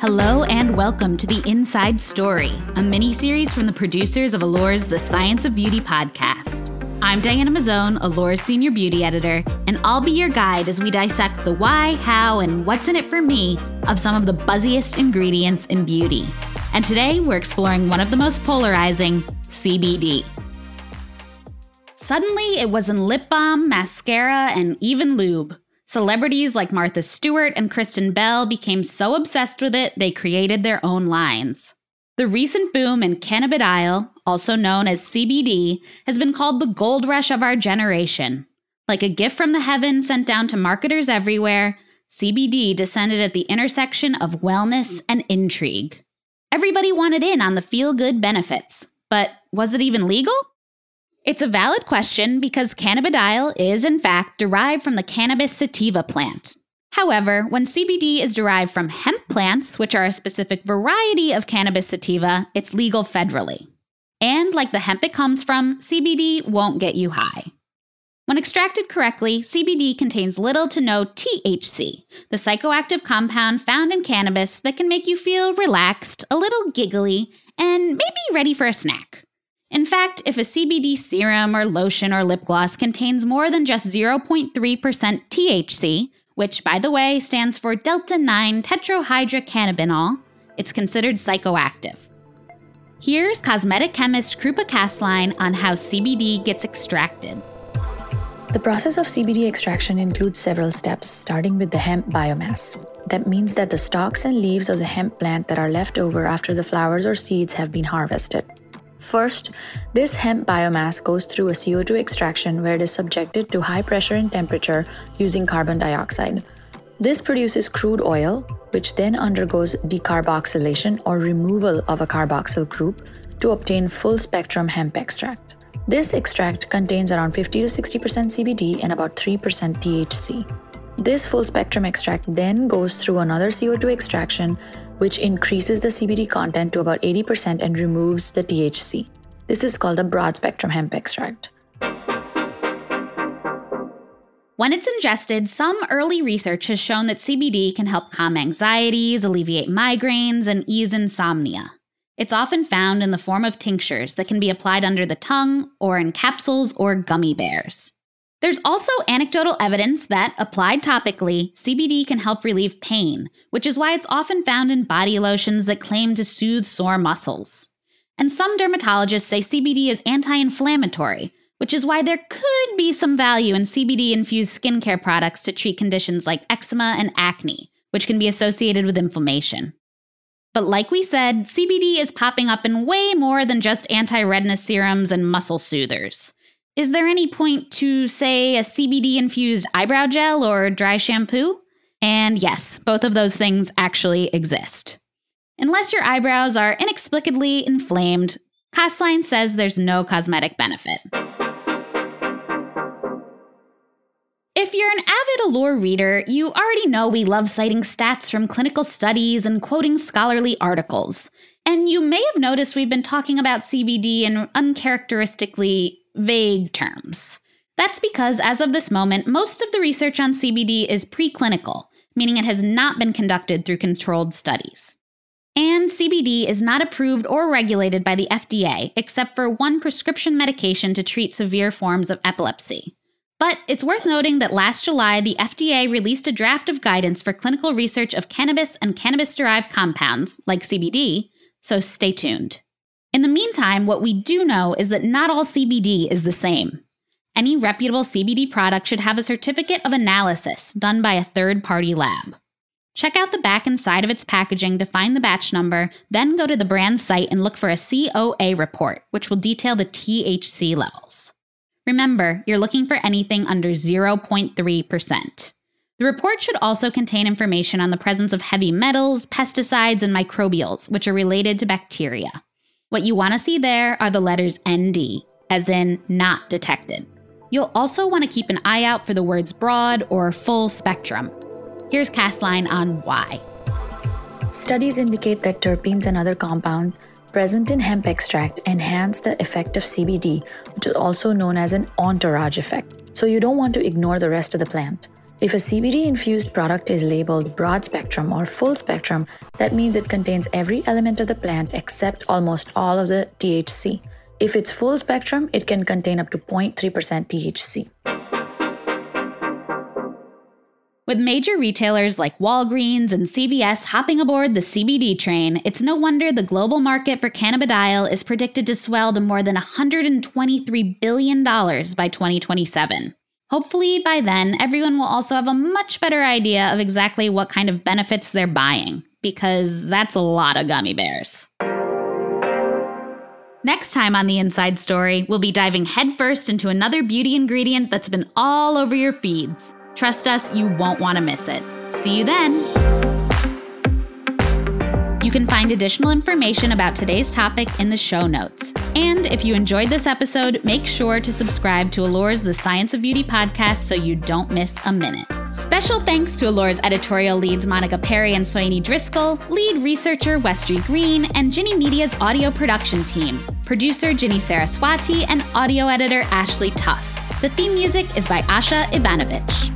Hello and welcome to The Inside Story, a mini series from the producers of Allure's The Science of Beauty podcast. I'm Dianna Mazzone, Allure's senior beauty editor, and I'll be your guide as we dissect the why, how, and what's in it for me of some of the buzziest ingredients in beauty. And today we're exploring one of the most polarizing CBD. Suddenly, it was in lip balm, mascara, and even lube. Celebrities like Martha Stewart and Kristen Bell became so obsessed with it, they created their own lines. The recent boom in cannabidiol, also known as CBD, has been called the gold rush of our generation. Like a gift from the heavens sent down to marketers everywhere, CBD descended at the intersection of wellness and intrigue. Everybody wanted in on the feel good benefits, but was it even legal? It's a valid question because cannabidiol is, in fact, derived from the cannabis sativa plant. However, when CBD is derived from hemp plants, which are a specific variety of cannabis sativa, it's legal federally. And like the hemp it comes from, CBD won't get you high. When extracted correctly, CBD contains little to no THC, the psychoactive compound found in cannabis that can make you feel relaxed, a little giggly, and maybe ready for a snack. In fact, if a CBD serum or lotion or lip gloss contains more than just 0.3% THC, which, by the way, stands for delta 9 tetrahydrocannabinol, it's considered psychoactive. Here's cosmetic chemist Krupa Koestline on how CBD gets extracted. The process of CBD extraction includes several steps, starting with the hemp biomass. That means that the stalks and leaves of the hemp plant that are left over after the flowers or seeds have been harvested. First, this hemp biomass goes through a CO2 extraction where it is subjected to high pressure and temperature using carbon dioxide. This produces crude oil, which then undergoes decarboxylation or removal of a carboxyl group to obtain full spectrum hemp extract. This extract contains around 50 to 60% CBD and about 3% THC. This full spectrum extract then goes through another CO2 extraction which increases the CBD content to about 80% and removes the THC. This is called a broad spectrum hemp extract. When it's ingested, some early research has shown that CBD can help calm anxieties, alleviate migraines, and ease insomnia. It's often found in the form of tinctures that can be applied under the tongue or in capsules or gummy bears. There's also anecdotal evidence that, applied topically, CBD can help relieve pain, which is why it's often found in body lotions that claim to soothe sore muscles. And some dermatologists say CBD is anti inflammatory, which is why there could be some value in CBD infused skincare products to treat conditions like eczema and acne, which can be associated with inflammation. But like we said, CBD is popping up in way more than just anti redness serums and muscle soothers. Is there any point to, say, a CBD infused eyebrow gel or dry shampoo? And yes, both of those things actually exist. Unless your eyebrows are inexplicably inflamed, Koestline says there's no cosmetic benefit. If you're an avid Allure reader, you already know we love citing stats from clinical studies and quoting scholarly articles. And you may have noticed we've been talking about CBD in uncharacteristically vague terms. That's because, as of this moment, most of the research on CBD is preclinical, meaning it has not been conducted through controlled studies. And CBD is not approved or regulated by the FDA, except for one prescription medication to treat severe forms of epilepsy. But it's worth noting that last July, the FDA released a draft of guidance for clinical research of cannabis and cannabis derived compounds, like CBD, so stay tuned. In the meantime, what we do know is that not all CBD is the same. Any reputable CBD product should have a certificate of analysis done by a third party lab. Check out the back and side of its packaging to find the batch number, then go to the brand site and look for a COA report, which will detail the THC levels. Remember, you're looking for anything under 0.3%. The report should also contain information on the presence of heavy metals, pesticides, and microbials, which are related to bacteria. What you want to see there are the letters ND, as in not detected. You'll also want to keep an eye out for the words broad or full spectrum. Here's Koestline on why. Studies indicate that terpenes and other compounds present in hemp extract enhance the effect of CBD, which is also known as an entourage effect. So you don't want to ignore the rest of the plant. If a CBD infused product is labeled broad spectrum or full spectrum, that means it contains every element of the plant except almost all of the THC. If it's full spectrum, it can contain up to 0.3% THC. With major retailers like Walgreens and CVS hopping aboard the CBD train, it's no wonder the global market for cannabidiol is predicted to swell to more than $123 billion by 2027. Hopefully, by then, everyone will also have a much better idea of exactly what kind of benefits they're buying, because that's a lot of gummy bears. Next time on The Inside Story, we'll be diving headfirst into another beauty ingredient that's been all over your feeds. Trust us, you won't want to miss it. See you then! You can find additional information about today's topic in the show notes. And if you enjoyed this episode, make sure to subscribe to Allure's The Science of Beauty podcast so you don't miss a minute. Special thanks to Allure's editorial leads Monica Perry and Soini Driscoll, lead researcher Westry Green, and Ginny Media's audio production team, producer Ginny Saraswati, and audio editor Ashley Tuff. The theme music is by Asha Ivanovich.